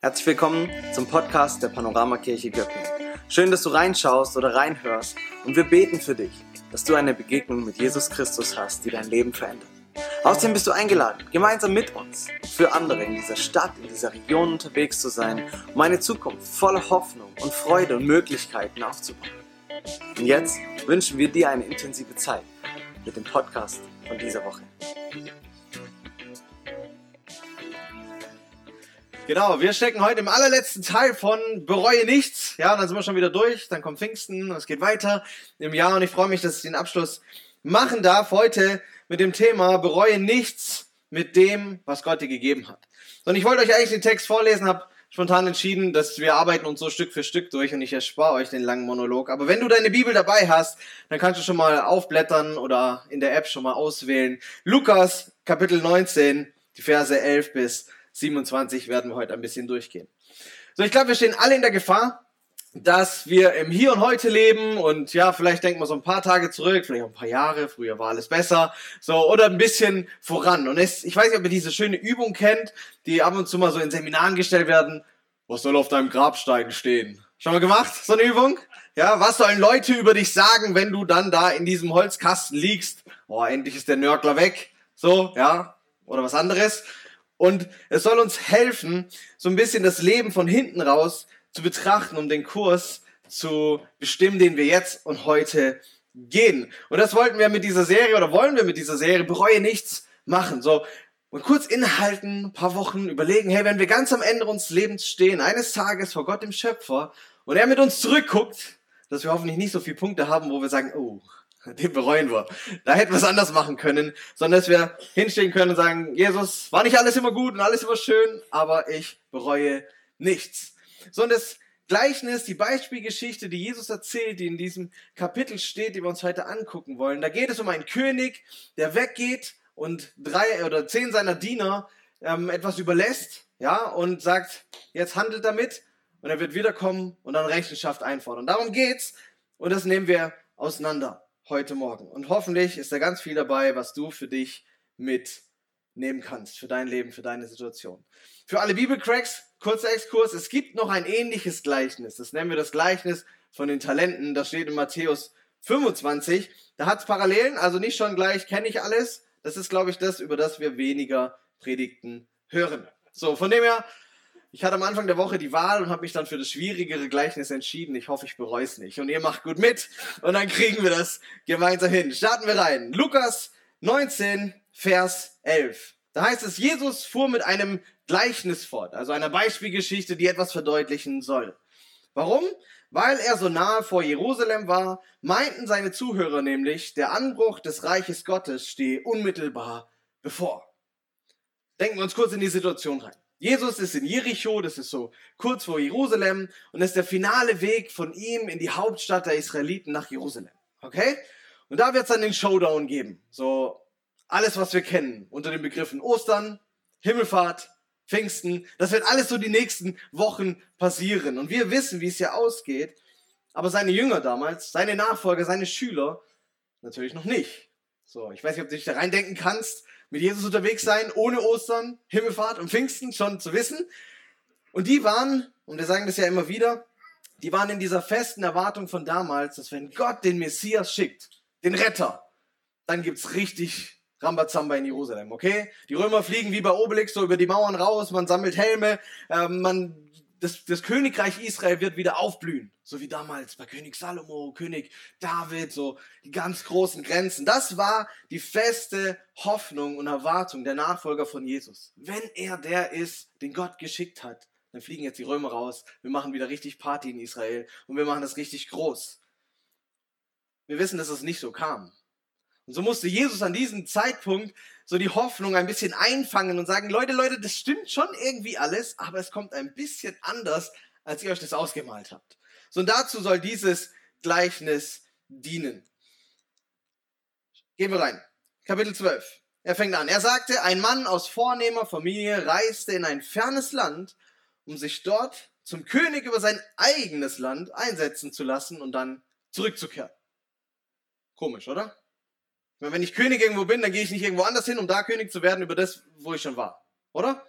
Herzlich willkommen zum Podcast der Panoramakirche Göppingen. Schön, dass du reinschaust oder reinhörst und wir beten für dich, dass du eine Begegnung mit Jesus Christus hast, die dein Leben verändert. Außerdem bist du eingeladen, gemeinsam mit uns für andere in dieser Stadt, in dieser Region unterwegs zu sein, um eine Zukunft voller Hoffnung und Freude und Möglichkeiten aufzubauen. Und jetzt wünschen wir dir eine intensive Zeit mit dem Podcast von dieser Woche. Genau, wir stecken heute im allerletzten Teil von Bereue nichts. Ja, dann sind wir schon wieder durch, dann kommt Pfingsten, es geht weiter im Jahr und ich freue mich, dass ich den Abschluss machen darf heute mit dem Thema Bereue nichts mit dem, was Gott dir gegeben hat. Und ich wollte euch eigentlich den Text vorlesen, habe spontan entschieden, dass wir arbeiten uns so Stück für Stück durch und ich erspare euch den langen Monolog. Aber wenn du deine Bibel dabei hast, dann kannst du schon mal aufblättern oder in der App schon mal auswählen. Lukas Kapitel 19, die Verse 11 bis 27 werden wir heute ein bisschen durchgehen. So, ich glaube, wir stehen alle in der Gefahr, dass wir im Hier und Heute leben und ja, vielleicht denken wir so ein paar Tage zurück, vielleicht auch ein paar Jahre, früher war alles besser, so, oder ein bisschen voran. Und es, ich weiß nicht, ob ihr diese schöne Übung kennt, die ab und zu mal so in Seminaren gestellt werden. Was soll auf deinem Grabstein stehen? Schon mal gemacht, so eine Übung? Ja, was sollen Leute über dich sagen, wenn du dann da in diesem Holzkasten liegst? Oh, endlich ist der Nörgler weg. So, ja, oder was anderes. Und es soll uns helfen, so ein bisschen das Leben von hinten raus zu betrachten, um den Kurs zu bestimmen, den wir jetzt und heute gehen. Und das wollten wir mit dieser Serie oder wollen wir mit dieser Serie bereue nichts machen. So und kurz inhalten, ein paar Wochen überlegen, hey, wenn wir ganz am Ende unseres Lebens stehen, eines Tages vor Gott dem Schöpfer und er mit uns zurückguckt, dass wir hoffentlich nicht so viele Punkte haben, wo wir sagen, oh, den bereuen wir. Da hätten wir es anders machen können, sondern dass wir hinstehen können und sagen, Jesus, war nicht alles immer gut und alles immer schön, aber ich bereue nichts. So, und das Gleichnis, die Beispielgeschichte, die Jesus erzählt, die in diesem Kapitel steht, die wir uns heute angucken wollen. Da geht es um einen König, der weggeht und drei oder zehn seiner Diener ähm, etwas überlässt, ja, und sagt, jetzt handelt damit und er wird wiederkommen und dann Rechenschaft einfordern. Darum geht's und das nehmen wir auseinander heute Morgen. Und hoffentlich ist da ganz viel dabei, was du für dich mitnehmen kannst, für dein Leben, für deine Situation. Für alle Bibelcracks, kurzer Exkurs, es gibt noch ein ähnliches Gleichnis. Das nennen wir das Gleichnis von den Talenten. Das steht in Matthäus 25. Da hat es Parallelen, also nicht schon gleich, kenne ich alles. Das ist, glaube ich, das, über das wir weniger Predigten hören. So, von dem her, ich hatte am Anfang der Woche die Wahl und habe mich dann für das schwierigere Gleichnis entschieden. Ich hoffe, ich bereue es nicht. Und ihr macht gut mit und dann kriegen wir das gemeinsam hin. Starten wir rein. Lukas 19, Vers 11. Da heißt es, Jesus fuhr mit einem Gleichnis fort, also einer Beispielgeschichte, die etwas verdeutlichen soll. Warum? Weil er so nahe vor Jerusalem war, meinten seine Zuhörer nämlich, der Anbruch des Reiches Gottes stehe unmittelbar bevor. Denken wir uns kurz in die Situation rein. Jesus ist in Jericho, das ist so kurz vor Jerusalem und das ist der finale Weg von ihm in die Hauptstadt der Israeliten nach Jerusalem. Okay? Und da wird es dann den Showdown geben. So alles, was wir kennen unter den Begriffen Ostern, Himmelfahrt, Pfingsten. Das wird alles so die nächsten Wochen passieren. Und wir wissen, wie es ja ausgeht. Aber seine Jünger damals, seine Nachfolger, seine Schüler natürlich noch nicht. So, ich weiß nicht, ob du dich da reindenken kannst mit Jesus unterwegs sein, ohne Ostern, Himmelfahrt und Pfingsten schon zu wissen. Und die waren, und wir sagen das ja immer wieder, die waren in dieser festen Erwartung von damals, dass wenn Gott den Messias schickt, den Retter, dann gibt's richtig Rambazamba in Jerusalem, okay? Die Römer fliegen wie bei Obelix so über die Mauern raus, man sammelt Helme, äh, man das, das Königreich Israel wird wieder aufblühen. So wie damals bei König Salomo, König David, so die ganz großen Grenzen. Das war die feste Hoffnung und Erwartung der Nachfolger von Jesus. Wenn er der ist, den Gott geschickt hat, dann fliegen jetzt die Römer raus. Wir machen wieder richtig Party in Israel und wir machen das richtig groß. Wir wissen, dass es nicht so kam. Und so musste Jesus an diesem Zeitpunkt so die Hoffnung ein bisschen einfangen und sagen, Leute, Leute, das stimmt schon irgendwie alles, aber es kommt ein bisschen anders, als ihr euch das ausgemalt habt. So und dazu soll dieses Gleichnis dienen. Gehen wir rein. Kapitel 12. Er fängt an. Er sagte, ein Mann aus vornehmer Familie reiste in ein fernes Land, um sich dort zum König über sein eigenes Land einsetzen zu lassen und dann zurückzukehren. Komisch, oder? Wenn ich König irgendwo bin, dann gehe ich nicht irgendwo anders hin, um da König zu werden über das, wo ich schon war. Oder?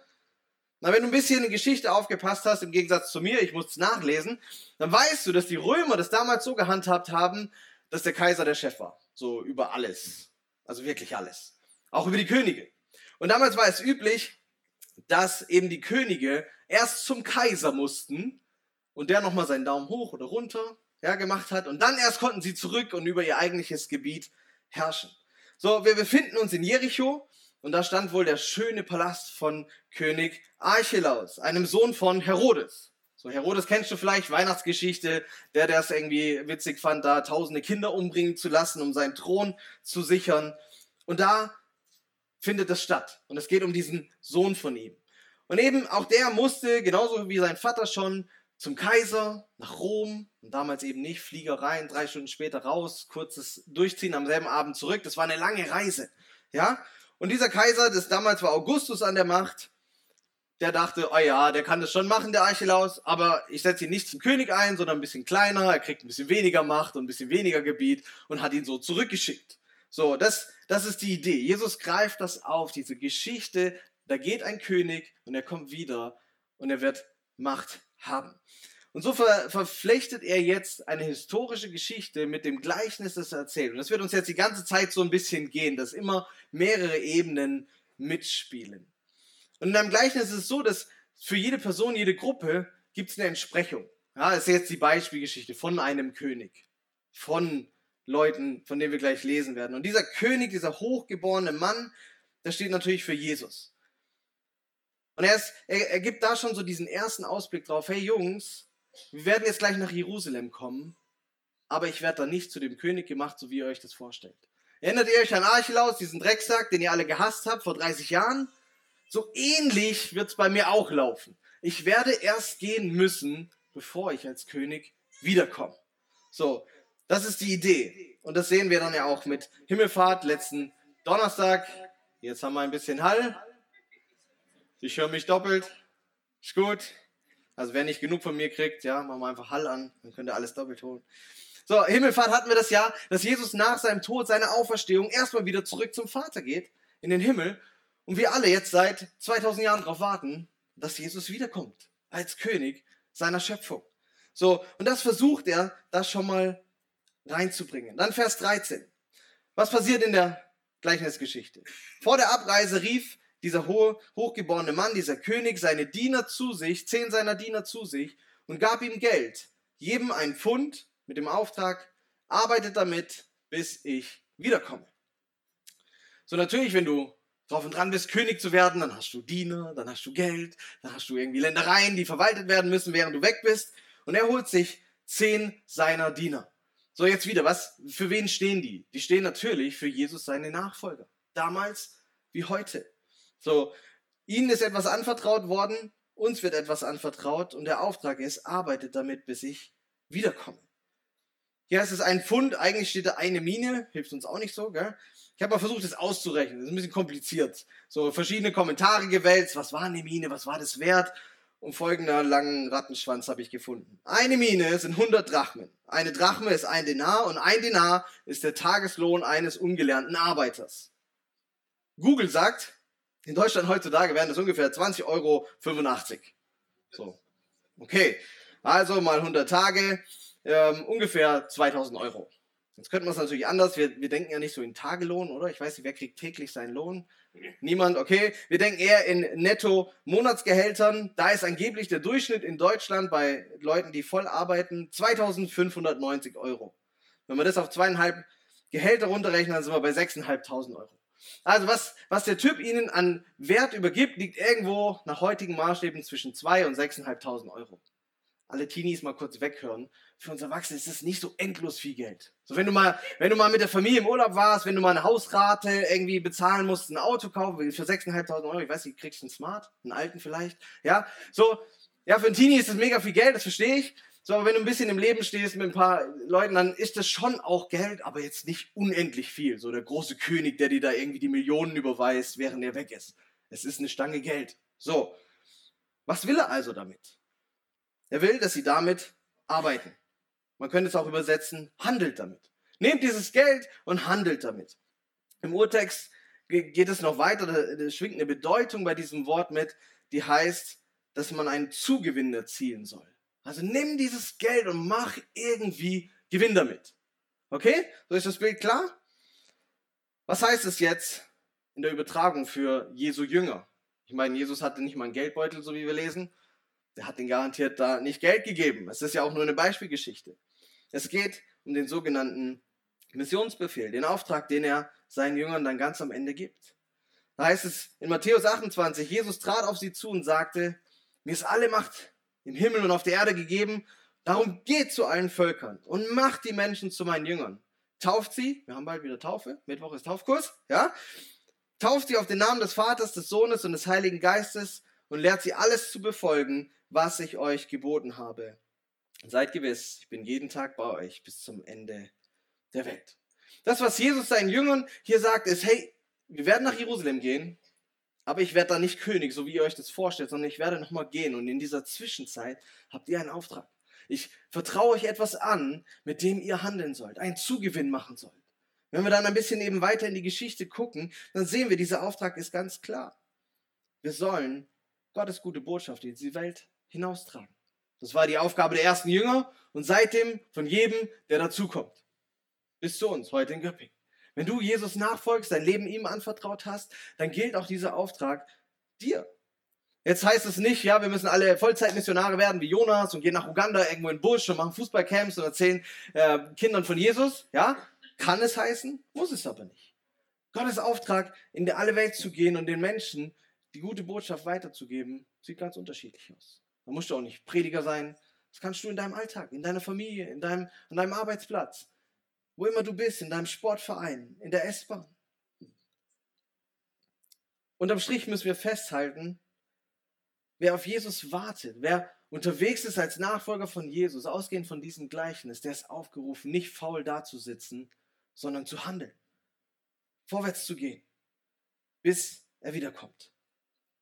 Na, wenn du ein bisschen in Geschichte aufgepasst hast, im Gegensatz zu mir, ich muss es nachlesen, dann weißt du, dass die Römer das damals so gehandhabt haben, dass der Kaiser der Chef war. So über alles. Also wirklich alles. Auch über die Könige. Und damals war es üblich, dass eben die Könige erst zum Kaiser mussten und der nochmal seinen Daumen hoch oder runter ja, gemacht hat und dann erst konnten sie zurück und über ihr eigentliches Gebiet herrschen. So, wir befinden uns in Jericho und da stand wohl der schöne Palast von König Archelaus, einem Sohn von Herodes. So, Herodes kennst du vielleicht, Weihnachtsgeschichte, der, es irgendwie witzig fand, da tausende Kinder umbringen zu lassen, um seinen Thron zu sichern. Und da findet das statt. Und es geht um diesen Sohn von ihm. Und eben auch der musste, genauso wie sein Vater schon, zum Kaiser, nach Rom und damals eben nicht, Flieger rein, drei Stunden später raus, kurzes Durchziehen am selben Abend zurück. Das war eine lange Reise. Ja? Und dieser Kaiser, das damals war Augustus an der Macht, der dachte, oh ja, der kann das schon machen, der Archelaus, aber ich setze ihn nicht zum König ein, sondern ein bisschen kleiner, er kriegt ein bisschen weniger Macht und ein bisschen weniger Gebiet und hat ihn so zurückgeschickt. So, das, das ist die Idee. Jesus greift das auf, diese Geschichte, da geht ein König und er kommt wieder und er wird Macht haben. Und so ver verflechtet er jetzt eine historische Geschichte mit dem Gleichnis, das er erzählt. Und das wird uns jetzt die ganze Zeit so ein bisschen gehen, dass immer mehrere Ebenen mitspielen. Und in einem Gleichnis ist es so, dass für jede Person, jede Gruppe gibt es eine Entsprechung. Ja, das ist jetzt die Beispielgeschichte von einem König, von Leuten, von denen wir gleich lesen werden. Und dieser König, dieser hochgeborene Mann, der steht natürlich für Jesus. Und er, ist, er, er gibt da schon so diesen ersten Ausblick drauf, hey Jungs, wir werden jetzt gleich nach Jerusalem kommen, aber ich werde da nicht zu dem König gemacht, so wie ihr euch das vorstellt. Erinnert ihr euch an Archelaus, diesen Drecksack, den ihr alle gehasst habt vor 30 Jahren? So ähnlich wird es bei mir auch laufen. Ich werde erst gehen müssen, bevor ich als König wiederkomme. So, das ist die Idee. Und das sehen wir dann ja auch mit Himmelfahrt letzten Donnerstag. Jetzt haben wir ein bisschen Hall. Ich höre mich doppelt. Ist gut. Also wer nicht genug von mir kriegt, ja, machen wir einfach Hall an, dann könnt ihr alles doppelt holen. So, Himmelfahrt hatten wir das ja, dass Jesus nach seinem Tod, seiner Auferstehung erstmal wieder zurück zum Vater geht, in den Himmel. Und wir alle jetzt seit 2000 Jahren darauf warten, dass Jesus wiederkommt, als König seiner Schöpfung. So, und das versucht er, das schon mal reinzubringen. Dann Vers 13. Was passiert in der Gleichnisgeschichte? Vor der Abreise rief dieser hohe, hochgeborene Mann, dieser König, seine Diener zu sich, zehn seiner Diener zu sich und gab ihm Geld, jedem ein Pfund mit dem Auftrag, arbeitet damit, bis ich wiederkomme. So natürlich, wenn du drauf und dran bist, König zu werden, dann hast du Diener, dann hast du Geld, dann hast du irgendwie Ländereien, die verwaltet werden müssen, während du weg bist. Und er holt sich zehn seiner Diener. So, jetzt wieder, was, für wen stehen die? Die stehen natürlich für Jesus seine Nachfolger. Damals wie heute. So, ihnen ist etwas anvertraut worden, uns wird etwas anvertraut und der Auftrag ist, arbeitet damit, bis ich wiederkomme. Hier ist es ein Pfund, eigentlich steht da eine Mine, hilft uns auch nicht so, gell? Ich habe mal versucht, das auszurechnen, das ist ein bisschen kompliziert. So verschiedene Kommentare gewälzt, was war eine Mine, was war das wert? Und folgender langen Rattenschwanz habe ich gefunden. Eine Mine sind 100 Drachmen. Eine Drachme ist ein Denar und ein Denar ist der Tageslohn eines ungelernten Arbeiters. Google sagt, in Deutschland heutzutage wären das ungefähr 20,85 Euro. So. Okay. Also mal 100 Tage, ähm, ungefähr 2000 Euro. Jetzt könnte man es natürlich anders. Wir, wir denken ja nicht so in Tagelohn, oder? Ich weiß nicht, wer kriegt täglich seinen Lohn? Niemand, okay. Wir denken eher in Netto-Monatsgehältern. Da ist angeblich der Durchschnitt in Deutschland bei Leuten, die voll arbeiten, 2590 Euro. Wenn wir das auf zweieinhalb Gehälter runterrechnen, dann sind wir bei 6.500 Euro. Also was, was der Typ ihnen an Wert übergibt, liegt irgendwo nach heutigen Maßstäben zwischen 2 und 6.500 Euro. Alle Teenies mal kurz weghören. Für uns Erwachsene ist das nicht so endlos viel Geld. So wenn du mal, wenn du mal mit der Familie im Urlaub warst, wenn du mal eine Hausrate irgendwie bezahlen musst, ein Auto kaufen für 6.500 Euro, ich weiß nicht, kriegst du einen Smart, einen alten vielleicht, ja, so, ja, für einen Teenie ist das mega viel Geld, das verstehe ich. So, aber wenn du ein bisschen im Leben stehst mit ein paar Leuten, dann ist das schon auch Geld, aber jetzt nicht unendlich viel. So der große König, der dir da irgendwie die Millionen überweist, während er weg ist. Es ist eine Stange Geld. So. Was will er also damit? Er will, dass sie damit arbeiten. Man könnte es auch übersetzen, handelt damit. Nehmt dieses Geld und handelt damit. Im Urtext geht es noch weiter, da schwingt eine Bedeutung bei diesem Wort mit, die heißt, dass man einen Zugewinn erzielen soll. Also nimm dieses Geld und mach irgendwie Gewinn damit. Okay? So ist das Bild klar? Was heißt es jetzt in der Übertragung für Jesu Jünger? Ich meine, Jesus hatte nicht mal einen Geldbeutel, so wie wir lesen. Der hat den garantiert da nicht Geld gegeben. Es ist ja auch nur eine Beispielgeschichte. Es geht um den sogenannten Missionsbefehl, den Auftrag, den er seinen Jüngern dann ganz am Ende gibt. Da heißt es in Matthäus 28, Jesus trat auf sie zu und sagte, mir ist alle Macht im Himmel und auf der Erde gegeben, darum geht zu allen Völkern und macht die Menschen zu meinen Jüngern. Tauft sie, wir haben bald wieder Taufe, Mittwoch ist Taufkurs, ja? Tauft sie auf den Namen des Vaters, des Sohnes und des Heiligen Geistes und lehrt sie alles zu befolgen, was ich euch geboten habe. Seid gewiss, ich bin jeden Tag bei euch bis zum Ende der Welt. Das, was Jesus seinen Jüngern hier sagt, ist, hey, wir werden nach Jerusalem gehen, aber ich werde da nicht König, so wie ihr euch das vorstellt, sondern ich werde nochmal gehen und in dieser Zwischenzeit habt ihr einen Auftrag. Ich vertraue euch etwas an, mit dem ihr handeln sollt, einen Zugewinn machen sollt. Wenn wir dann ein bisschen eben weiter in die Geschichte gucken, dann sehen wir, dieser Auftrag ist ganz klar. Wir sollen Gottes gute Botschaft in die Welt hinaustragen. Das war die Aufgabe der ersten Jünger und seitdem von jedem, der dazukommt. Bis zu uns heute in Göppingen. Wenn du Jesus nachfolgst, dein Leben ihm anvertraut hast, dann gilt auch dieser Auftrag dir. Jetzt heißt es nicht, ja, wir müssen alle Vollzeitmissionare werden wie Jonas und gehen nach Uganda irgendwo in den Busch und machen Fußballcamps und erzählen äh, Kindern von Jesus. Ja, kann es heißen, muss es aber nicht. Gottes Auftrag, in alle Welt zu gehen und den Menschen die gute Botschaft weiterzugeben, sieht ganz unterschiedlich aus. Da musst du auch nicht Prediger sein. Das kannst du in deinem Alltag, in deiner Familie, in deinem, an deinem Arbeitsplatz, wo immer du bist, in deinem Sportverein, in der S-Bahn. Unterm Strich müssen wir festhalten, wer auf Jesus wartet, wer unterwegs ist als Nachfolger von Jesus, ausgehend von diesem Gleichnis, der ist aufgerufen, nicht faul dazusitzen, sondern zu handeln, vorwärts zu gehen, bis er wiederkommt.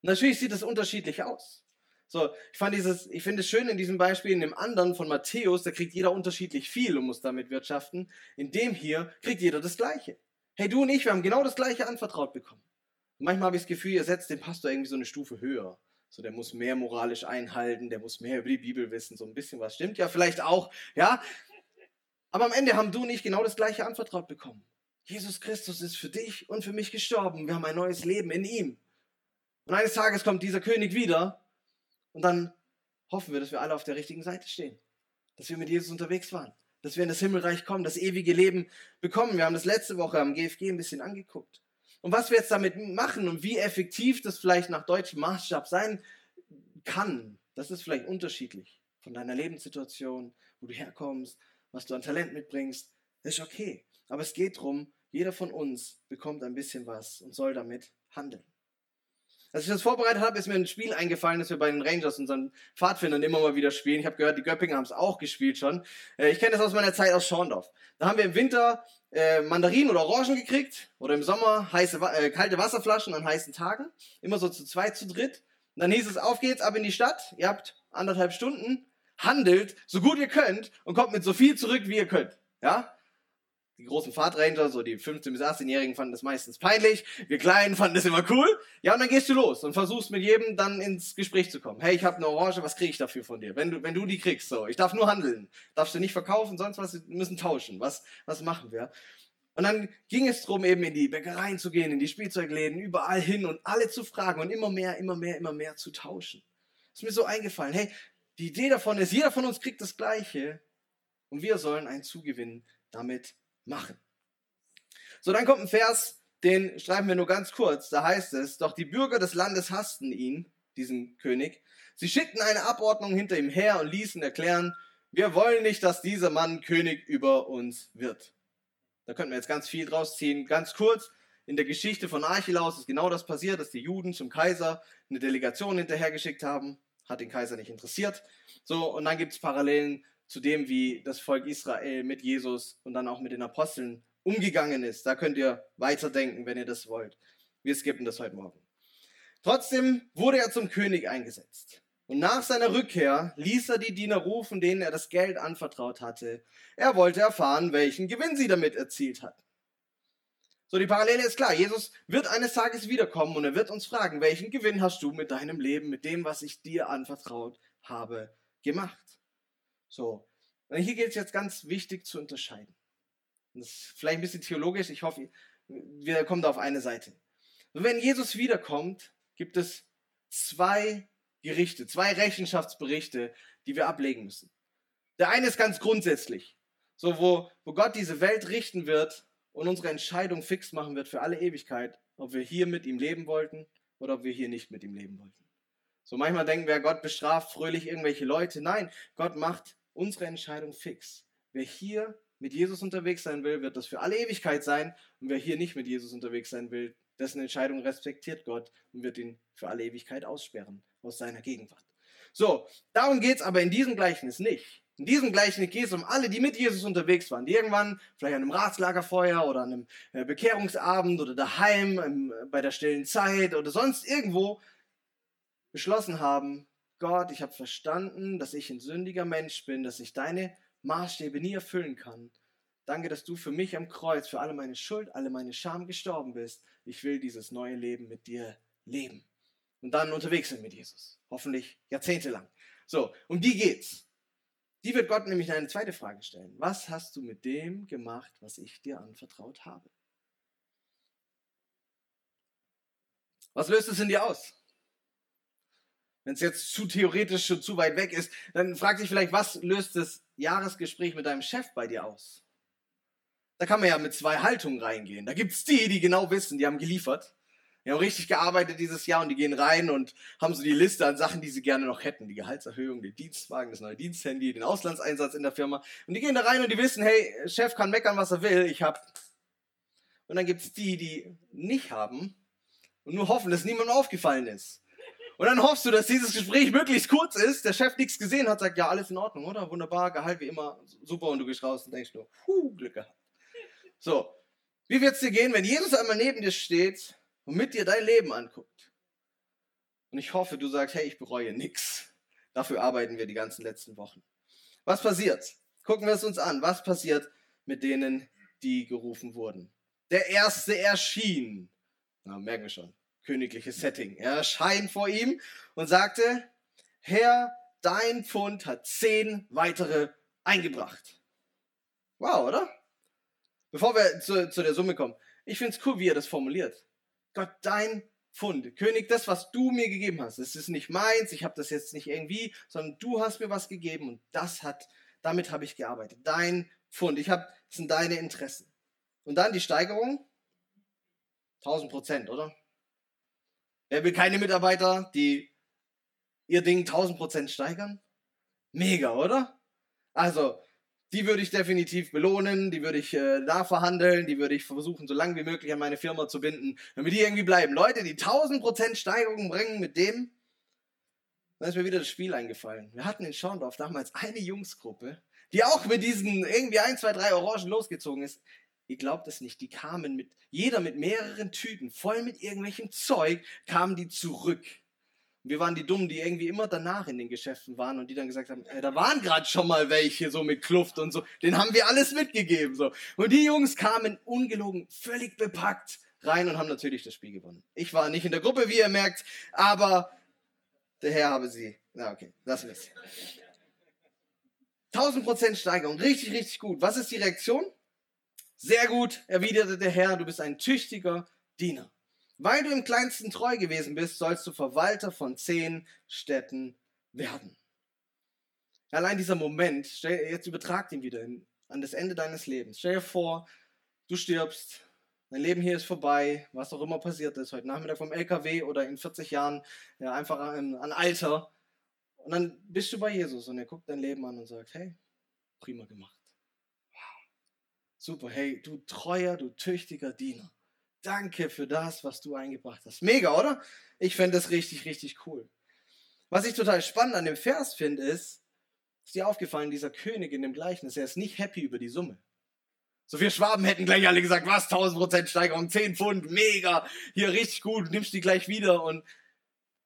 natürlich sieht das unterschiedlich aus. So, ich fand dieses, ich finde es schön in diesem Beispiel, in dem anderen von Matthäus, da kriegt jeder unterschiedlich viel und muss damit wirtschaften. In dem hier kriegt jeder das Gleiche. Hey, du und ich, wir haben genau das Gleiche anvertraut bekommen. Und manchmal habe ich das Gefühl, ihr setzt den Pastor irgendwie so eine Stufe höher. So, der muss mehr moralisch einhalten, der muss mehr über die Bibel wissen, so ein bisschen was stimmt ja vielleicht auch, ja. Aber am Ende haben du und ich genau das Gleiche anvertraut bekommen. Jesus Christus ist für dich und für mich gestorben. Wir haben ein neues Leben in ihm. Und eines Tages kommt dieser König wieder und dann hoffen wir, dass wir alle auf der richtigen Seite stehen. Dass wir mit Jesus unterwegs waren. Dass wir in das Himmelreich kommen, das ewige Leben bekommen. Wir haben das letzte Woche am GFG ein bisschen angeguckt. Und was wir jetzt damit machen und wie effektiv das vielleicht nach deutschem Maßstab sein kann, das ist vielleicht unterschiedlich von deiner Lebenssituation, wo du herkommst, was du an Talent mitbringst. Das ist okay. Aber es geht darum, jeder von uns bekommt ein bisschen was und soll damit handeln. Als ich das vorbereitet habe, ist mir ein Spiel eingefallen, das wir bei den Rangers, unseren Pfadfindern, immer mal wieder spielen. Ich habe gehört, die Göppingen haben es auch gespielt schon. Äh, ich kenne das aus meiner Zeit aus Schorndorf. Da haben wir im Winter äh, Mandarinen oder Orangen gekriegt oder im Sommer heiße, äh, kalte Wasserflaschen an heißen Tagen. Immer so zu zweit, zu dritt. Und dann hieß es, auf geht's, ab in die Stadt. Ihr habt anderthalb Stunden, handelt so gut ihr könnt und kommt mit so viel zurück, wie ihr könnt. Ja? Die großen Fahrtranger, so die 15- bis 18-Jährigen fanden das meistens peinlich, wir Kleinen fanden das immer cool. Ja, und dann gehst du los und versuchst mit jedem dann ins Gespräch zu kommen. Hey, ich habe eine Orange, was kriege ich dafür von dir? Wenn du, wenn du die kriegst, so. Ich darf nur handeln. Darfst du nicht verkaufen, sonst was, wir müssen tauschen. Was, was machen wir? Und dann ging es darum, eben in die Bäckereien zu gehen, in die Spielzeugläden, überall hin und alle zu fragen und immer mehr, immer mehr, immer mehr zu tauschen. Ist mir so eingefallen. Hey, die Idee davon ist, jeder von uns kriegt das Gleiche und wir sollen einen Zugewinn damit machen. So, dann kommt ein Vers, den schreiben wir nur ganz kurz. Da heißt es, doch die Bürger des Landes hassten ihn, diesen König. Sie schickten eine Abordnung hinter ihm her und ließen erklären, wir wollen nicht, dass dieser Mann König über uns wird. Da könnten wir jetzt ganz viel draus ziehen. Ganz kurz, in der Geschichte von Archelaus ist genau das passiert, dass die Juden zum Kaiser eine Delegation hinterhergeschickt haben. Hat den Kaiser nicht interessiert. So, und dann gibt es Parallelen zu dem, wie das Volk Israel mit Jesus und dann auch mit den Aposteln umgegangen ist. Da könnt ihr weiterdenken, wenn ihr das wollt. Wir skippen das heute Morgen. Trotzdem wurde er zum König eingesetzt. Und nach seiner Rückkehr ließ er die Diener rufen, denen er das Geld anvertraut hatte. Er wollte erfahren, welchen Gewinn sie damit erzielt hatten. So, die Parallele ist klar. Jesus wird eines Tages wiederkommen und er wird uns fragen, welchen Gewinn hast du mit deinem Leben, mit dem, was ich dir anvertraut habe, gemacht? So. Und hier geht es jetzt ganz wichtig zu unterscheiden. Das ist vielleicht ein bisschen theologisch. Ich hoffe, wir kommen da auf eine Seite. Und wenn Jesus wiederkommt, gibt es zwei Gerichte, zwei Rechenschaftsberichte, die wir ablegen müssen. Der eine ist ganz grundsätzlich, so wo, wo Gott diese Welt richten wird und unsere Entscheidung fix machen wird für alle Ewigkeit, ob wir hier mit ihm leben wollten oder ob wir hier nicht mit ihm leben wollten. So manchmal denken wir, Gott bestraft fröhlich irgendwelche Leute. Nein, Gott macht unsere Entscheidung fix. Wer hier mit Jesus unterwegs sein will, wird das für alle Ewigkeit sein. Und wer hier nicht mit Jesus unterwegs sein will, dessen Entscheidung respektiert Gott und wird ihn für alle Ewigkeit aussperren aus seiner Gegenwart. So, darum geht es aber in diesem Gleichnis nicht. In diesem Gleichnis geht es um alle, die mit Jesus unterwegs waren, die irgendwann vielleicht an einem Ratslagerfeuer oder an einem äh, Bekehrungsabend oder daheim im, bei der stillen Zeit oder sonst irgendwo beschlossen haben, Gott, ich habe verstanden, dass ich ein sündiger Mensch bin, dass ich deine Maßstäbe nie erfüllen kann. Danke, dass du für mich am Kreuz, für alle meine Schuld, alle meine Scham gestorben bist. Ich will dieses neue Leben mit dir leben. Und dann unterwegs sind mit Jesus. Hoffentlich jahrzehntelang. So, um die geht's. Die wird Gott nämlich eine zweite Frage stellen. Was hast du mit dem gemacht, was ich dir anvertraut habe? Was löst es in dir aus? Wenn es jetzt zu theoretisch und zu weit weg ist, dann frag dich vielleicht, was löst das Jahresgespräch mit deinem Chef bei dir aus? Da kann man ja mit zwei Haltungen reingehen. Da gibt es die, die genau wissen, die haben geliefert. Die haben richtig gearbeitet dieses Jahr und die gehen rein und haben so die Liste an Sachen, die sie gerne noch hätten. Die Gehaltserhöhung, den Dienstwagen, das neue Diensthandy, den Auslandseinsatz in der Firma. Und die gehen da rein und die wissen, hey, Chef kann meckern, was er will, ich hab. Und dann gibt es die, die nicht haben und nur hoffen, dass niemandem aufgefallen ist. Und dann hoffst du, dass dieses Gespräch möglichst kurz ist, der Chef nichts gesehen hat, sagt, ja, alles in Ordnung, oder? Wunderbar, Gehalt wie immer, super, und du gehst raus und denkst nur, puh, Glück gehabt. So, wie wird's dir gehen, wenn Jesus einmal neben dir steht und mit dir dein Leben anguckt? Und ich hoffe, du sagst, hey, ich bereue nichts. Dafür arbeiten wir die ganzen letzten Wochen. Was passiert? Gucken wir es uns an. Was passiert mit denen, die gerufen wurden? Der Erste erschien. Na, merken wir schon königliches Setting. Er erscheint vor ihm und sagte, Herr, dein Pfund hat zehn weitere eingebracht. Wow, oder? Bevor wir zu, zu der Summe kommen, ich finde es cool, wie er das formuliert. Gott, dein Pfund, König, das, was du mir gegeben hast, es ist nicht meins, ich habe das jetzt nicht irgendwie, sondern du hast mir was gegeben und das hat, damit habe ich gearbeitet. Dein Pfund, ich habe, das sind deine Interessen. Und dann die Steigerung, 1000 Prozent, oder? Wer will keine Mitarbeiter, die ihr Ding 1000% steigern? Mega, oder? Also, die würde ich definitiv belohnen, die würde ich äh, da verhandeln, die würde ich versuchen, so lange wie möglich an meine Firma zu binden, damit die irgendwie bleiben. Leute, die 1000% Steigerung bringen mit dem, dann ist mir wieder das Spiel eingefallen. Wir hatten in Schorndorf damals eine Jungsgruppe, die auch mit diesen irgendwie ein, zwei, drei Orangen losgezogen ist. Ihr glaubt es nicht, die kamen mit, jeder mit mehreren Tüten, voll mit irgendwelchem Zeug, kamen die zurück. Wir waren die Dummen, die irgendwie immer danach in den Geschäften waren und die dann gesagt haben, äh, da waren gerade schon mal welche so mit Kluft und so. Den haben wir alles mitgegeben so. Und die Jungs kamen ungelogen, völlig bepackt rein und haben natürlich das Spiel gewonnen. Ich war nicht in der Gruppe, wie ihr merkt, aber der Herr habe sie. Na okay, lassen wir es. 1000% Steigerung, richtig, richtig gut. Was ist die Reaktion? Sehr gut, erwiderte der Herr, du bist ein tüchtiger Diener. Weil du im kleinsten treu gewesen bist, sollst du Verwalter von zehn Städten werden. Allein dieser Moment, stell, jetzt übertrag ihn wieder in, an das Ende deines Lebens. Stell dir vor, du stirbst, dein Leben hier ist vorbei, was auch immer passiert ist, heute Nachmittag vom LKW oder in 40 Jahren, ja, einfach an, an Alter. Und dann bist du bei Jesus und er guckt dein Leben an und sagt, hey, prima gemacht. Super, hey, du treuer, du tüchtiger Diener. Danke für das, was du eingebracht hast. Mega, oder? Ich fände das richtig, richtig cool. Was ich total spannend an dem Vers finde, ist, ist dir aufgefallen, dieser König in dem Gleichnis, er ist nicht happy über die Summe. So wir Schwaben hätten gleich alle gesagt, was, 1000% Steigerung, 10 Pfund, mega, hier richtig gut, nimmst die gleich wieder und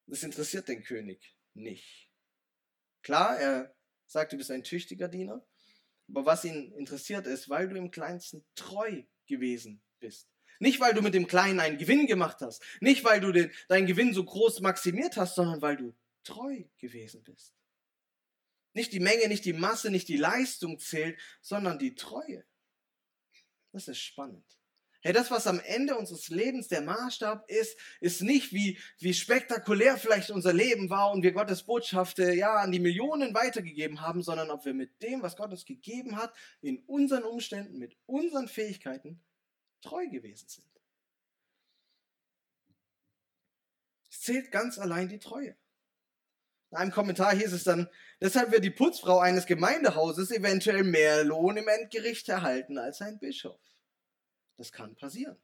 das interessiert den König nicht. Klar, er sagt, du bist ein tüchtiger Diener, aber was ihn interessiert ist, weil du im kleinsten treu gewesen bist. Nicht, weil du mit dem Kleinen einen Gewinn gemacht hast. Nicht, weil du den, deinen Gewinn so groß maximiert hast, sondern weil du treu gewesen bist. Nicht die Menge, nicht die Masse, nicht die Leistung zählt, sondern die Treue. Das ist spannend. Hey, das, was am Ende unseres Lebens der Maßstab ist, ist nicht, wie, wie spektakulär vielleicht unser Leben war und wir Gottes Botschaft ja an die Millionen weitergegeben haben, sondern ob wir mit dem, was Gott uns gegeben hat, in unseren Umständen, mit unseren Fähigkeiten treu gewesen sind. Es zählt ganz allein die Treue. In einem Kommentar hieß es dann, deshalb wird die Putzfrau eines Gemeindehauses eventuell mehr Lohn im Endgericht erhalten als ein Bischof. Das kann passieren.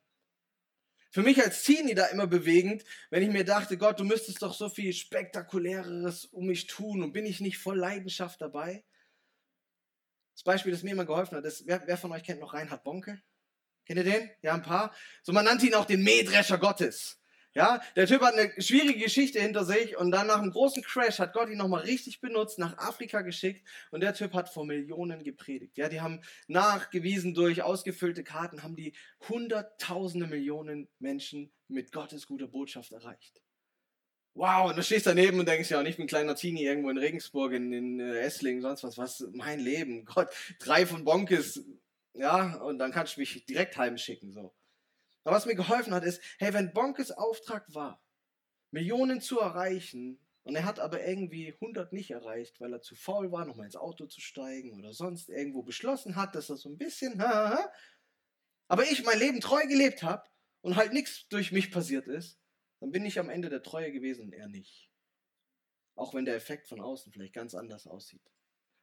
Für mich als Teenie da immer bewegend, wenn ich mir dachte, Gott, du müsstest doch so viel Spektakuläres um mich tun und bin ich nicht voll Leidenschaft dabei? Das Beispiel, das mir immer geholfen hat, ist, wer, wer von euch kennt noch Reinhard Bonke? Kennt ihr den? Ja, ein paar. So, man nannte ihn auch den Mähdrescher Gottes. Ja, der Typ hat eine schwierige Geschichte hinter sich und dann nach einem großen Crash hat Gott ihn nochmal richtig benutzt, nach Afrika geschickt und der Typ hat vor Millionen gepredigt. Ja, die haben nachgewiesen durch ausgefüllte Karten, haben die hunderttausende Millionen Menschen mit Gottes guter Botschaft erreicht. Wow, und du stehst daneben und denkst, ja, und ich bin kleiner Teenie irgendwo in Regensburg, in, in äh, Esslingen, sonst was, was, mein Leben, Gott, drei von Bonkes, ja, und dann kannst du mich direkt heimschicken, so. Aber was mir geholfen hat, ist, hey, wenn Bonkes Auftrag war, Millionen zu erreichen, und er hat aber irgendwie 100 nicht erreicht, weil er zu faul war, nochmal ins Auto zu steigen oder sonst irgendwo beschlossen hat, dass er so ein bisschen, aber ich mein Leben treu gelebt habe und halt nichts durch mich passiert ist, dann bin ich am Ende der Treue gewesen und er nicht. Auch wenn der Effekt von außen vielleicht ganz anders aussieht.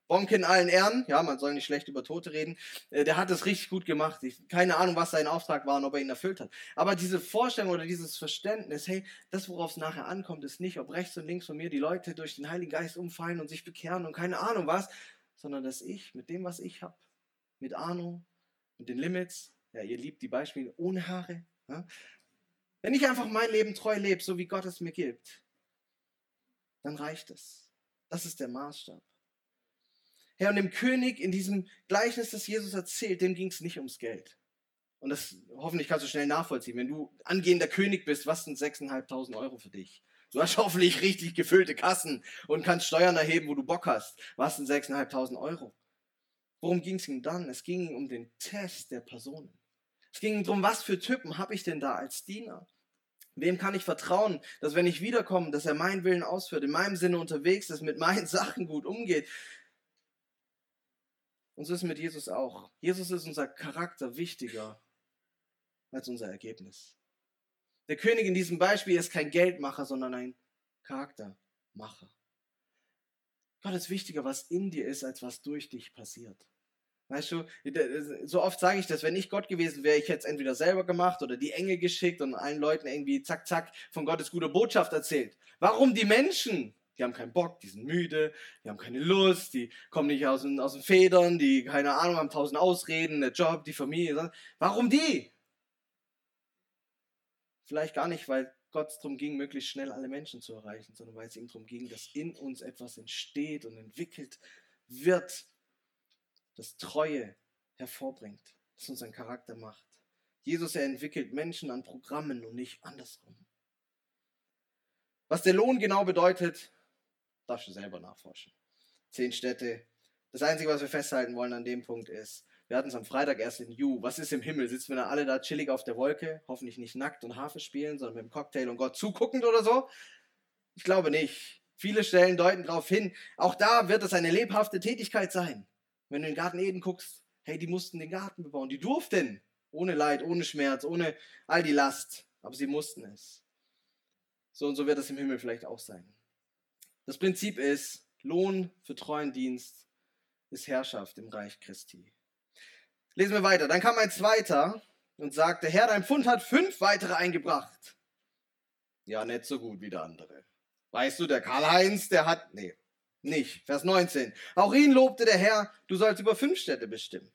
Bonke in allen Ehren, ja, man soll nicht schlecht über Tote reden, äh, der hat es richtig gut gemacht. Ich, keine Ahnung, was sein Auftrag war und ob er ihn erfüllt hat. Aber diese Vorstellung oder dieses Verständnis, hey, das, worauf es nachher ankommt, ist nicht, ob rechts und links von mir die Leute durch den Heiligen Geist umfallen und sich bekehren und keine Ahnung was, sondern dass ich mit dem, was ich habe, mit Ahnung, mit den Limits, ja, ihr liebt die Beispiele ohne Haare, ja, wenn ich einfach mein Leben treu lebe, so wie Gott es mir gibt, dann reicht es. Das ist der Maßstab. Herr, und dem König in diesem Gleichnis, das Jesus erzählt, dem ging es nicht ums Geld. Und das hoffentlich kannst du schnell nachvollziehen. Wenn du angehender König bist, was sind 6.500 Euro für dich? Du hast hoffentlich richtig gefüllte Kassen und kannst Steuern erheben, wo du Bock hast. Was sind 6.500 Euro? Worum ging es ihm dann? Es ging um den Test der Personen. Es ging darum, was für Typen habe ich denn da als Diener? Wem kann ich vertrauen, dass wenn ich wiederkomme, dass er meinen Willen ausführt, in meinem Sinne unterwegs ist, mit meinen Sachen gut umgeht, und so ist es mit Jesus auch. Jesus ist unser Charakter wichtiger als unser Ergebnis. Der König in diesem Beispiel ist kein Geldmacher, sondern ein Charaktermacher. Gott ist wichtiger, was in dir ist, als was durch dich passiert. Weißt du, so oft sage ich das, wenn ich Gott gewesen wäre, ich hätte es entweder selber gemacht oder die Engel geschickt und allen Leuten irgendwie zack, zack von Gottes guter Botschaft erzählt. Warum die Menschen? Die haben keinen Bock, die sind müde, die haben keine Lust, die kommen nicht aus den, aus den Federn, die, keine Ahnung, haben tausend Ausreden, der Job, die Familie. Warum die? Vielleicht gar nicht, weil Gott es darum ging, möglichst schnell alle Menschen zu erreichen, sondern weil es ihm darum ging, dass in uns etwas entsteht und entwickelt wird, das Treue hervorbringt, das unseren Charakter macht. Jesus, er entwickelt Menschen an Programmen und nicht andersrum. Was der Lohn genau bedeutet, Darfst du selber nachforschen. Zehn Städte. Das Einzige, was wir festhalten wollen an dem Punkt ist, wir hatten es am Freitag erst in You. Was ist im Himmel? Sitzen wir da alle da chillig auf der Wolke? Hoffentlich nicht nackt und Harfe spielen, sondern mit dem Cocktail und Gott zuguckend oder so? Ich glaube nicht. Viele Stellen deuten darauf hin, auch da wird es eine lebhafte Tätigkeit sein. Wenn du in den Garten Eden guckst, hey, die mussten den Garten bebauen. Die durften. Ohne Leid, ohne Schmerz, ohne all die Last. Aber sie mussten es. So und so wird es im Himmel vielleicht auch sein. Das Prinzip ist, Lohn für treuen Dienst ist Herrschaft im Reich Christi. Lesen wir weiter. Dann kam ein zweiter und sagte, Herr, dein Pfund hat fünf weitere eingebracht. Ja, nicht so gut wie der andere. Weißt du, der Karl-Heinz, der hat, nee, nicht. Vers 19. Auch ihn lobte der Herr, du sollst über fünf Städte bestimmen.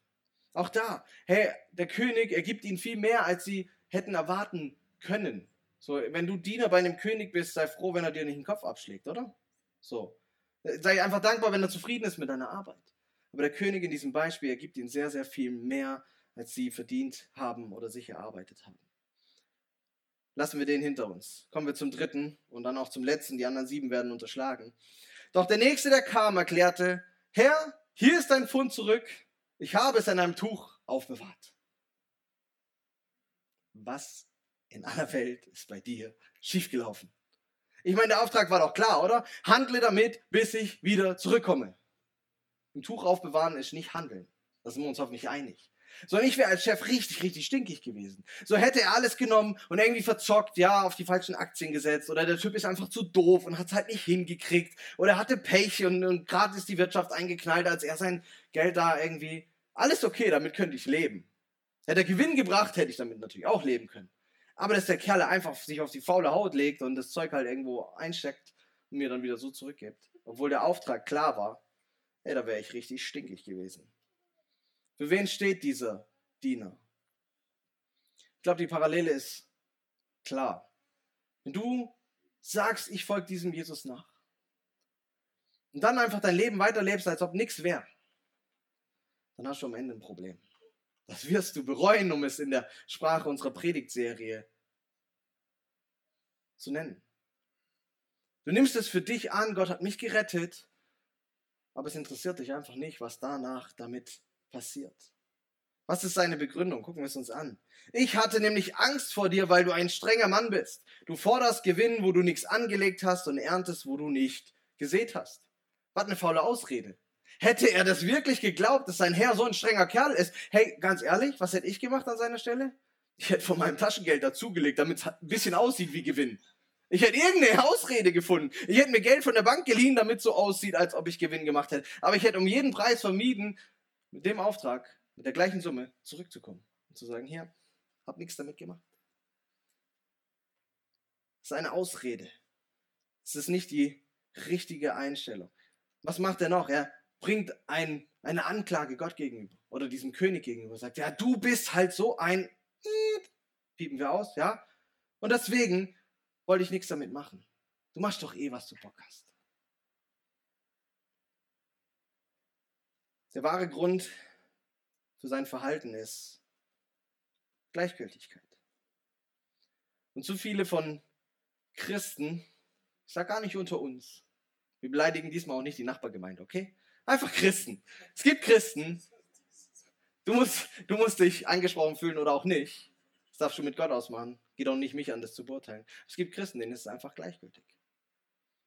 Auch da, hey, der König, er gibt ihnen viel mehr, als sie hätten erwarten können. So, wenn du Diener bei einem König bist, sei froh, wenn er dir nicht den Kopf abschlägt, oder? So. Sei einfach dankbar, wenn er zufrieden ist mit deiner Arbeit. Aber der König in diesem Beispiel, er gibt ihm sehr, sehr viel mehr, als sie verdient haben oder sich erarbeitet haben. Lassen wir den hinter uns. Kommen wir zum dritten und dann auch zum letzten. Die anderen sieben werden unterschlagen. Doch der nächste, der kam, erklärte, Herr, hier ist dein Pfund zurück. Ich habe es in einem Tuch aufbewahrt. Was in aller Welt ist bei dir schiefgelaufen? Ich meine, der Auftrag war doch klar, oder? Handle damit, bis ich wieder zurückkomme. Ein Tuch aufbewahren ist nicht handeln. Da sind wir uns hoffentlich einig. Sondern ich wäre als Chef richtig, richtig stinkig gewesen. So hätte er alles genommen und irgendwie verzockt, ja, auf die falschen Aktien gesetzt. Oder der Typ ist einfach zu doof und hat es halt nicht hingekriegt. Oder hatte Pech und, und gerade ist die Wirtschaft eingeknallt, als er sein Geld da irgendwie. Alles okay, damit könnte ich leben. Hätte er Gewinn gebracht, hätte ich damit natürlich auch leben können. Aber dass der Kerl einfach sich auf die faule Haut legt und das Zeug halt irgendwo einsteckt und mir dann wieder so zurückgibt, obwohl der Auftrag klar war, ey, da wäre ich richtig stinkig gewesen. Für wen steht dieser Diener? Ich glaube, die Parallele ist klar. Wenn du sagst, ich folge diesem Jesus nach und dann einfach dein Leben weiterlebst, als ob nichts wäre, dann hast du am Ende ein Problem. Das wirst du bereuen, um es in der Sprache unserer Predigtserie zu nennen. Du nimmst es für dich an, Gott hat mich gerettet, aber es interessiert dich einfach nicht, was danach damit passiert. Was ist seine Begründung? Gucken wir es uns an. Ich hatte nämlich Angst vor dir, weil du ein strenger Mann bist. Du forderst Gewinn, wo du nichts angelegt hast und erntest, wo du nicht gesät hast. Was eine faule Ausrede. Hätte er das wirklich geglaubt, dass sein Herr so ein strenger Kerl ist? Hey, ganz ehrlich, was hätte ich gemacht an seiner Stelle? Ich hätte von meinem Taschengeld dazugelegt, damit es ein bisschen aussieht wie Gewinn. Ich hätte irgendeine Ausrede gefunden. Ich hätte mir Geld von der Bank geliehen, damit es so aussieht, als ob ich Gewinn gemacht hätte. Aber ich hätte um jeden Preis vermieden, mit dem Auftrag, mit der gleichen Summe zurückzukommen und zu sagen, hier, hab nichts damit gemacht. Das ist eine Ausrede. Es ist nicht die richtige Einstellung. Was macht er noch? Er bringt ein, eine Anklage Gott gegenüber oder diesem König gegenüber. Sagt, ja, du bist halt so ein, piepen wir aus, ja. Und deswegen wollte ich nichts damit machen. Du machst doch eh, was du Bock hast. Der wahre Grund für sein Verhalten ist Gleichgültigkeit. Und zu viele von Christen, ich sage gar nicht unter uns, wir beleidigen diesmal auch nicht die Nachbargemeinde, okay? Einfach Christen. Es gibt Christen, du musst, du musst dich angesprochen fühlen oder auch nicht. Das darfst du mit Gott ausmachen. Geht auch nicht mich an, das zu beurteilen. Es gibt Christen, denen ist es einfach gleichgültig.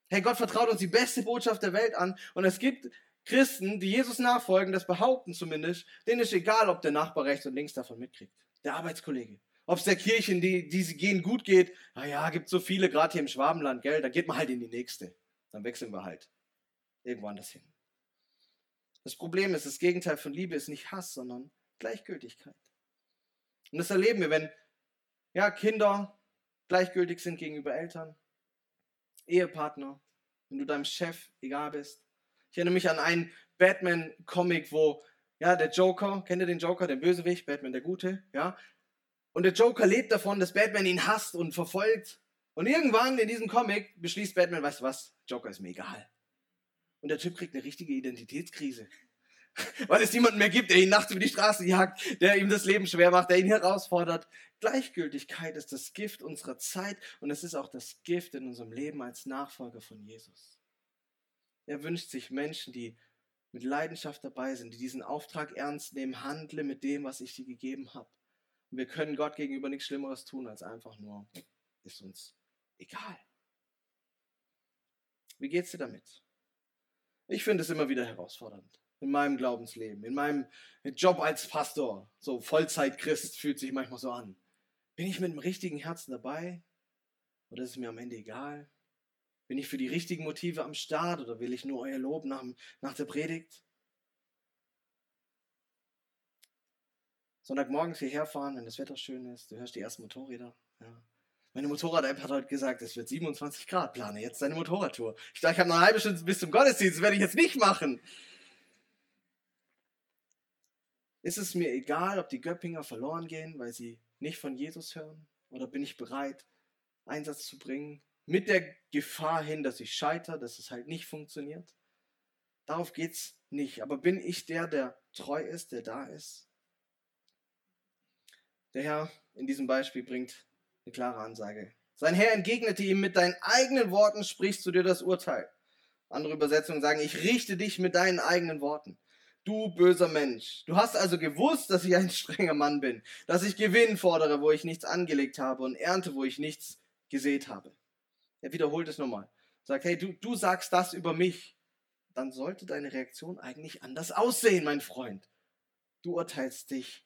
Hey, Gott vertraut uns die beste Botschaft der Welt an und es gibt Christen, die Jesus nachfolgen, das behaupten zumindest, denen ist egal, ob der Nachbar rechts und links davon mitkriegt. Der Arbeitskollege. Ob es der Kirche, in die, die sie gehen, gut geht. Naja, gibt so viele, gerade hier im Schwabenland, gell, da geht man halt in die nächste. Dann wechseln wir halt irgendwo anders hin. Das Problem ist, das Gegenteil von Liebe ist nicht Hass, sondern Gleichgültigkeit. Und das erleben wir, wenn ja, Kinder gleichgültig sind gegenüber Eltern, Ehepartner, wenn du deinem Chef egal bist, ich erinnere mich an einen Batman-Comic, wo, ja, der Joker, kennt ihr den Joker, den Bösewicht, Batman der Gute, ja? Und der Joker lebt davon, dass Batman ihn hasst und verfolgt. Und irgendwann in diesem Comic beschließt Batman, weißt du was, Joker ist mir egal. Und der Typ kriegt eine richtige Identitätskrise. Weil es niemanden mehr gibt, der ihn nachts über die Straße jagt, der ihm das Leben schwer macht, der ihn herausfordert. Gleichgültigkeit ist das Gift unserer Zeit und es ist auch das Gift in unserem Leben als Nachfolger von Jesus. Er wünscht sich Menschen, die mit Leidenschaft dabei sind, die diesen Auftrag ernst nehmen, handle mit dem, was ich dir gegeben habe. Und wir können Gott gegenüber nichts Schlimmeres tun, als einfach nur, ist uns egal. Wie geht's dir damit? Ich finde es immer wieder herausfordernd. In meinem Glaubensleben, in meinem Job als Pastor, so Vollzeit-Christ fühlt sich manchmal so an. Bin ich mit dem richtigen Herzen dabei? Oder ist es mir am Ende egal? Bin ich für die richtigen Motive am Start oder will ich nur euer Lob nach, nach der Predigt? Sonntagmorgens hierher fahren, wenn das Wetter schön ist, du hörst die ersten Motorräder. Ja. Meine Motorrad-App hat heute gesagt, es wird 27 Grad. Plane jetzt deine Motorradtour. Ich dachte, ich habe noch eine halbe Stunde bis zum Gottesdienst, das werde ich jetzt nicht machen. Ist es mir egal, ob die Göppinger verloren gehen, weil sie nicht von Jesus hören? Oder bin ich bereit, Einsatz zu bringen, mit der Gefahr hin, dass ich scheitere, dass es halt nicht funktioniert. Darauf geht es nicht. Aber bin ich der, der treu ist, der da ist? Der Herr in diesem Beispiel bringt eine klare Ansage. Sein Herr entgegnete ihm, mit deinen eigenen Worten sprichst du dir das Urteil. Andere Übersetzungen sagen, ich richte dich mit deinen eigenen Worten. Du böser Mensch. Du hast also gewusst, dass ich ein strenger Mann bin, dass ich Gewinn fordere, wo ich nichts angelegt habe und ernte, wo ich nichts gesät habe. Er wiederholt es nochmal. Sagt, hey, du, du sagst das über mich. Dann sollte deine Reaktion eigentlich anders aussehen, mein Freund. Du urteilst dich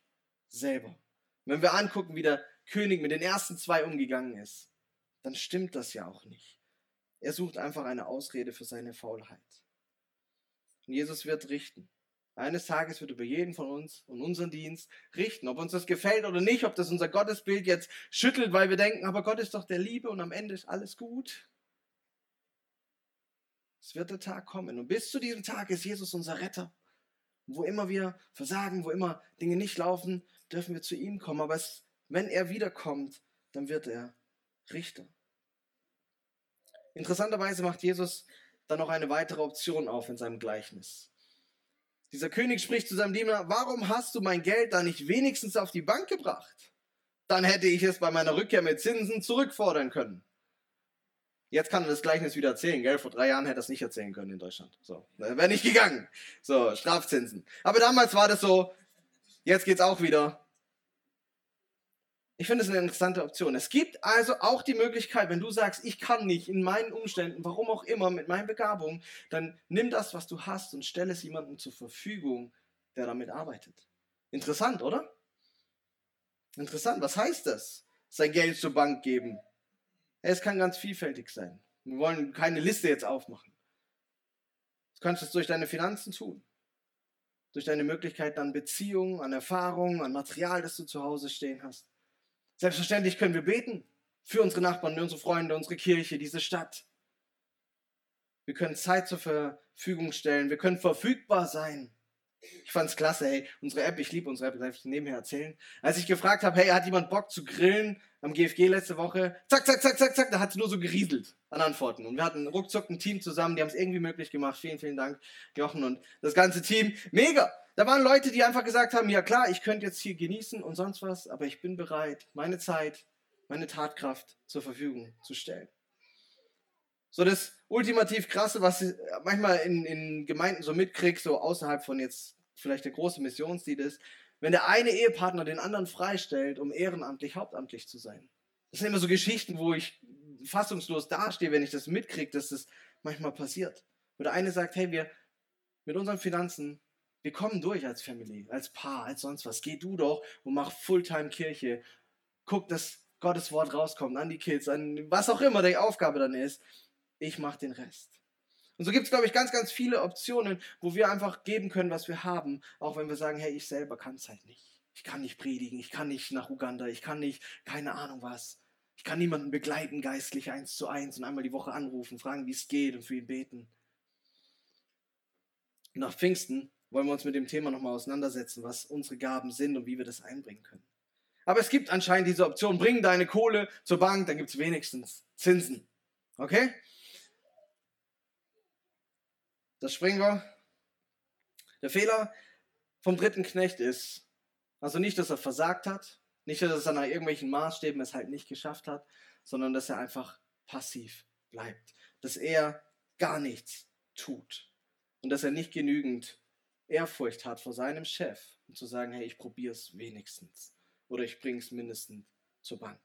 selber. Wenn wir angucken, wie der König mit den ersten zwei umgegangen ist, dann stimmt das ja auch nicht. Er sucht einfach eine Ausrede für seine Faulheit. Und Jesus wird richten. Eines Tages wird über jeden von uns und unseren Dienst richten, ob uns das gefällt oder nicht, ob das unser Gottesbild jetzt schüttelt, weil wir denken, aber Gott ist doch der Liebe und am Ende ist alles gut. Es wird der Tag kommen und bis zu diesem Tag ist Jesus unser Retter. wo immer wir versagen, wo immer Dinge nicht laufen, dürfen wir zu ihm kommen. Aber es, wenn er wiederkommt, dann wird er Richter. Interessanterweise macht Jesus dann noch eine weitere Option auf in seinem Gleichnis. Dieser König spricht zu seinem Diener, warum hast du mein Geld da nicht wenigstens auf die Bank gebracht? Dann hätte ich es bei meiner Rückkehr mit Zinsen zurückfordern können. Jetzt kann er das Gleichnis wieder erzählen, gell? Vor drei Jahren hätte er es nicht erzählen können in Deutschland. So, wäre nicht gegangen. So, Strafzinsen. Aber damals war das so, jetzt geht's auch wieder. Ich finde es eine interessante Option. Es gibt also auch die Möglichkeit, wenn du sagst, ich kann nicht in meinen Umständen, warum auch immer, mit meinen Begabungen, dann nimm das, was du hast und stell es jemandem zur Verfügung, der damit arbeitet. Interessant, oder? Interessant. Was heißt das? Sein Geld zur Bank geben. Es kann ganz vielfältig sein. Wir wollen keine Liste jetzt aufmachen. Du kannst es durch deine Finanzen tun. Durch deine Möglichkeit an Beziehungen, an Erfahrungen, an Material, das du zu Hause stehen hast. Selbstverständlich können wir beten für unsere Nachbarn, unsere Freunde, unsere Kirche, diese Stadt. Wir können Zeit zur Verfügung stellen. Wir können verfügbar sein. Ich fand's klasse, hey, unsere App, ich liebe unsere App, darf ich nebenher erzählen. Als ich gefragt habe, hey, hat jemand Bock zu grillen am GFG letzte Woche? Zack, zack, zack, zack, zack, da hat sie nur so gerieselt an Antworten. Und wir hatten ruckzuck ein Team zusammen, die haben es irgendwie möglich gemacht. Vielen, vielen Dank, Jochen und das ganze Team. Mega! Da waren Leute, die einfach gesagt haben, ja klar, ich könnte jetzt hier genießen und sonst was, aber ich bin bereit, meine Zeit, meine Tatkraft zur Verfügung zu stellen. So das ultimativ krasse, was ich manchmal in, in Gemeinden so mitkriege, so außerhalb von jetzt vielleicht der große Missionsdienst ist, wenn der eine Ehepartner den anderen freistellt, um ehrenamtlich, hauptamtlich zu sein. Das sind immer so Geschichten, wo ich fassungslos dastehe, wenn ich das mitkriege, dass das manchmal passiert. Wo der eine sagt, hey, wir mit unseren Finanzen wir kommen durch als Family, als Paar, als sonst was. Geh du doch und mach Fulltime Kirche. Guck, dass Gottes Wort rauskommt an die Kids, an was auch immer die Aufgabe dann ist. Ich mach den Rest. Und so gibt es, glaube ich, ganz, ganz viele Optionen, wo wir einfach geben können, was wir haben, auch wenn wir sagen, hey, ich selber kann es halt nicht. Ich kann nicht predigen, ich kann nicht nach Uganda, ich kann nicht, keine Ahnung was. Ich kann niemanden begleiten, geistlich eins zu eins und einmal die Woche anrufen, fragen, wie es geht und für ihn beten. Nach Pfingsten wollen wir uns mit dem Thema nochmal auseinandersetzen, was unsere Gaben sind und wie wir das einbringen können. Aber es gibt anscheinend diese Option, bring deine Kohle zur Bank, dann gibt es wenigstens Zinsen. Okay? Das springen wir. Der Fehler vom dritten Knecht ist, also nicht, dass er versagt hat, nicht, dass er nach irgendwelchen Maßstäben es halt nicht geschafft hat, sondern dass er einfach passiv bleibt. Dass er gar nichts tut und dass er nicht genügend Ehrfurcht hat vor seinem Chef und zu sagen, hey, ich probiere es wenigstens oder ich bringe es mindestens zur Bank.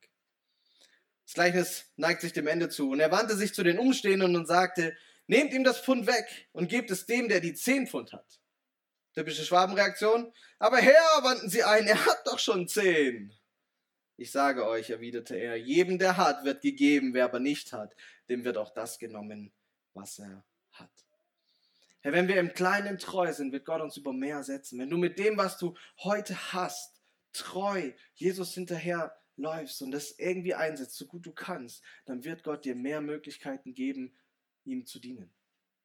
Das Gleichnis neigt sich dem Ende zu und er wandte sich zu den Umstehenden und sagte, nehmt ihm das Pfund weg und gebt es dem, der die zehn Pfund hat. Typische Schwabenreaktion. Aber Herr, wandten sie ein, er hat doch schon zehn. Ich sage euch, erwiderte er, jedem, der hat, wird gegeben, wer aber nicht hat, dem wird auch das genommen, was er hat. Herr, wenn wir im Kleinen treu sind, wird Gott uns über mehr setzen. Wenn du mit dem, was du heute hast, treu Jesus hinterher läufst und das irgendwie einsetzt, so gut du kannst, dann wird Gott dir mehr Möglichkeiten geben, ihm zu dienen,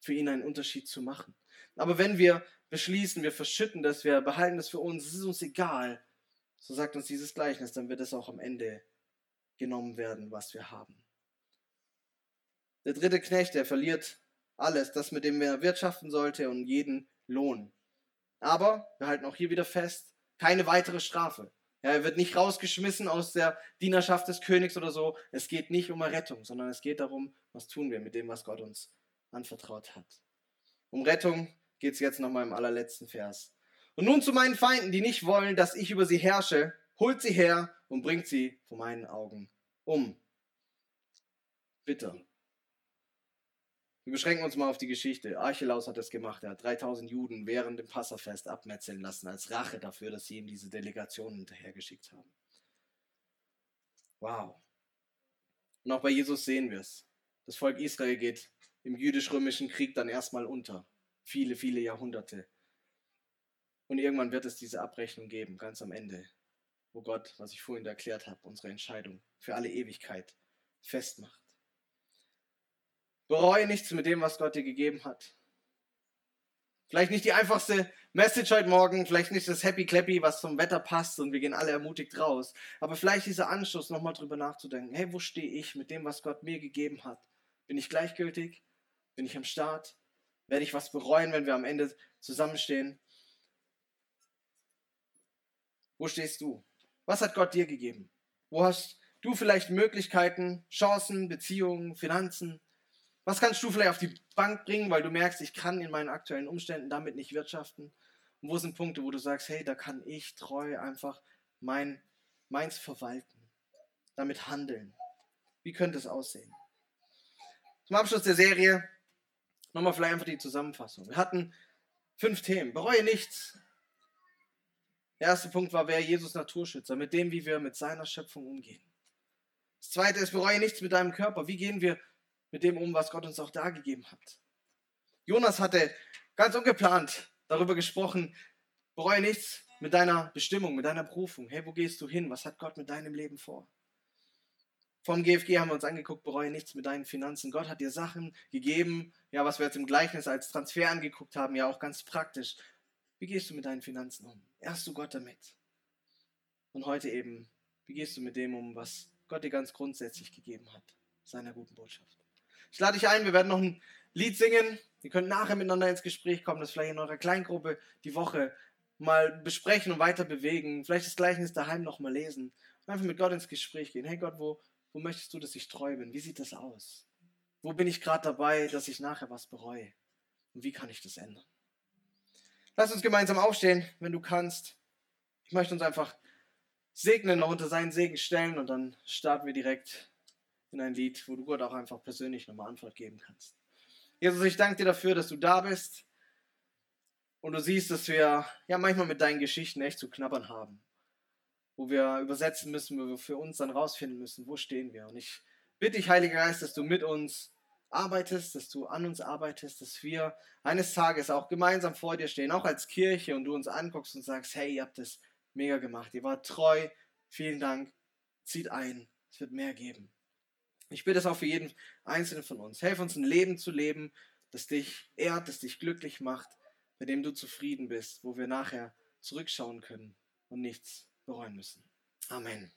für ihn einen Unterschied zu machen. Aber wenn wir beschließen, wir verschütten das, wir behalten das für uns, es ist uns egal, so sagt uns dieses Gleichnis, dann wird es auch am Ende genommen werden, was wir haben. Der dritte Knecht, der verliert alles, das mit dem er wirtschaften sollte und jeden Lohn. Aber wir halten auch hier wieder fest, keine weitere Strafe. er wird nicht rausgeschmissen aus der Dienerschaft des Königs oder so. Es geht nicht um Errettung, sondern es geht darum, was tun wir mit dem, was Gott uns anvertraut hat. Um Rettung geht es jetzt nochmal im allerletzten Vers. Und nun zu meinen Feinden, die nicht wollen, dass ich über sie herrsche, holt sie her und bringt sie vor meinen Augen um. Bitte. Wir beschränken uns mal auf die Geschichte. Archelaus hat das gemacht. Er hat 3000 Juden während dem Passafest abmetzeln lassen, als Rache dafür, dass sie ihm diese Delegation hinterhergeschickt haben. Wow. Und auch bei Jesus sehen wir es. Das Volk Israel geht im jüdisch-römischen Krieg dann erstmal unter. Viele, viele Jahrhunderte. Und irgendwann wird es diese Abrechnung geben, ganz am Ende, wo Gott, was ich vorhin erklärt habe, unsere Entscheidung für alle Ewigkeit festmacht. Bereue nichts mit dem, was Gott dir gegeben hat. Vielleicht nicht die einfachste Message heute Morgen, vielleicht nicht das Happy Clappy, was zum Wetter passt und wir gehen alle ermutigt raus. Aber vielleicht dieser Anschluss, nochmal drüber nachzudenken. Hey, wo stehe ich mit dem, was Gott mir gegeben hat? Bin ich gleichgültig? Bin ich am Start? Werde ich was bereuen, wenn wir am Ende zusammenstehen? Wo stehst du? Was hat Gott dir gegeben? Wo hast du vielleicht Möglichkeiten, Chancen, Beziehungen, Finanzen? Was kannst du vielleicht auf die Bank bringen, weil du merkst, ich kann in meinen aktuellen Umständen damit nicht wirtschaften? Und wo sind Punkte, wo du sagst, hey, da kann ich treu einfach mein, meins verwalten, damit handeln? Wie könnte es aussehen? Zum Abschluss der Serie nochmal vielleicht einfach die Zusammenfassung. Wir hatten fünf Themen. Bereue nichts. Der erste Punkt war, wer Jesus Naturschützer, mit dem, wie wir mit seiner Schöpfung umgehen. Das zweite ist, bereue nichts mit deinem Körper. Wie gehen wir mit dem um, was Gott uns auch da gegeben hat. Jonas hatte ganz ungeplant darüber gesprochen, bereue nichts mit deiner Bestimmung, mit deiner Berufung. Hey, wo gehst du hin? Was hat Gott mit deinem Leben vor? Vom GFG haben wir uns angeguckt, bereue nichts mit deinen Finanzen. Gott hat dir Sachen gegeben, ja, was wir jetzt im Gleichnis als Transfer angeguckt haben, ja auch ganz praktisch. Wie gehst du mit deinen Finanzen um? Erst du Gott damit. Und heute eben, wie gehst du mit dem um, was Gott dir ganz grundsätzlich gegeben hat, seiner guten Botschaft? Ich lade dich ein, wir werden noch ein Lied singen. Ihr könnt nachher miteinander ins Gespräch kommen, das vielleicht in eurer Kleingruppe die Woche mal besprechen und weiter bewegen. Vielleicht das Gleichnis daheim noch mal lesen. Und einfach mit Gott ins Gespräch gehen. Hey Gott, wo, wo möchtest du, dass ich treu bin? Wie sieht das aus? Wo bin ich gerade dabei, dass ich nachher was bereue? Und wie kann ich das ändern? Lass uns gemeinsam aufstehen, wenn du kannst. Ich möchte uns einfach segnen, noch unter seinen Segen stellen und dann starten wir direkt in ein Lied, wo du Gott auch einfach persönlich nochmal Antwort geben kannst. Jesus, ich danke dir dafür, dass du da bist und du siehst, dass wir ja manchmal mit deinen Geschichten echt zu knabbern haben, wo wir übersetzen müssen, wo wir für uns dann rausfinden müssen, wo stehen wir. Und ich bitte dich, Heiliger Geist, dass du mit uns arbeitest, dass du an uns arbeitest, dass wir eines Tages auch gemeinsam vor dir stehen, auch als Kirche und du uns anguckst und sagst, hey, ihr habt das mega gemacht, ihr wart treu, vielen Dank, zieht ein, es wird mehr geben. Ich bitte es auch für jeden Einzelnen von uns. Helf uns ein Leben zu leben, das dich ehrt, das dich glücklich macht, bei dem du zufrieden bist, wo wir nachher zurückschauen können und nichts bereuen müssen. Amen.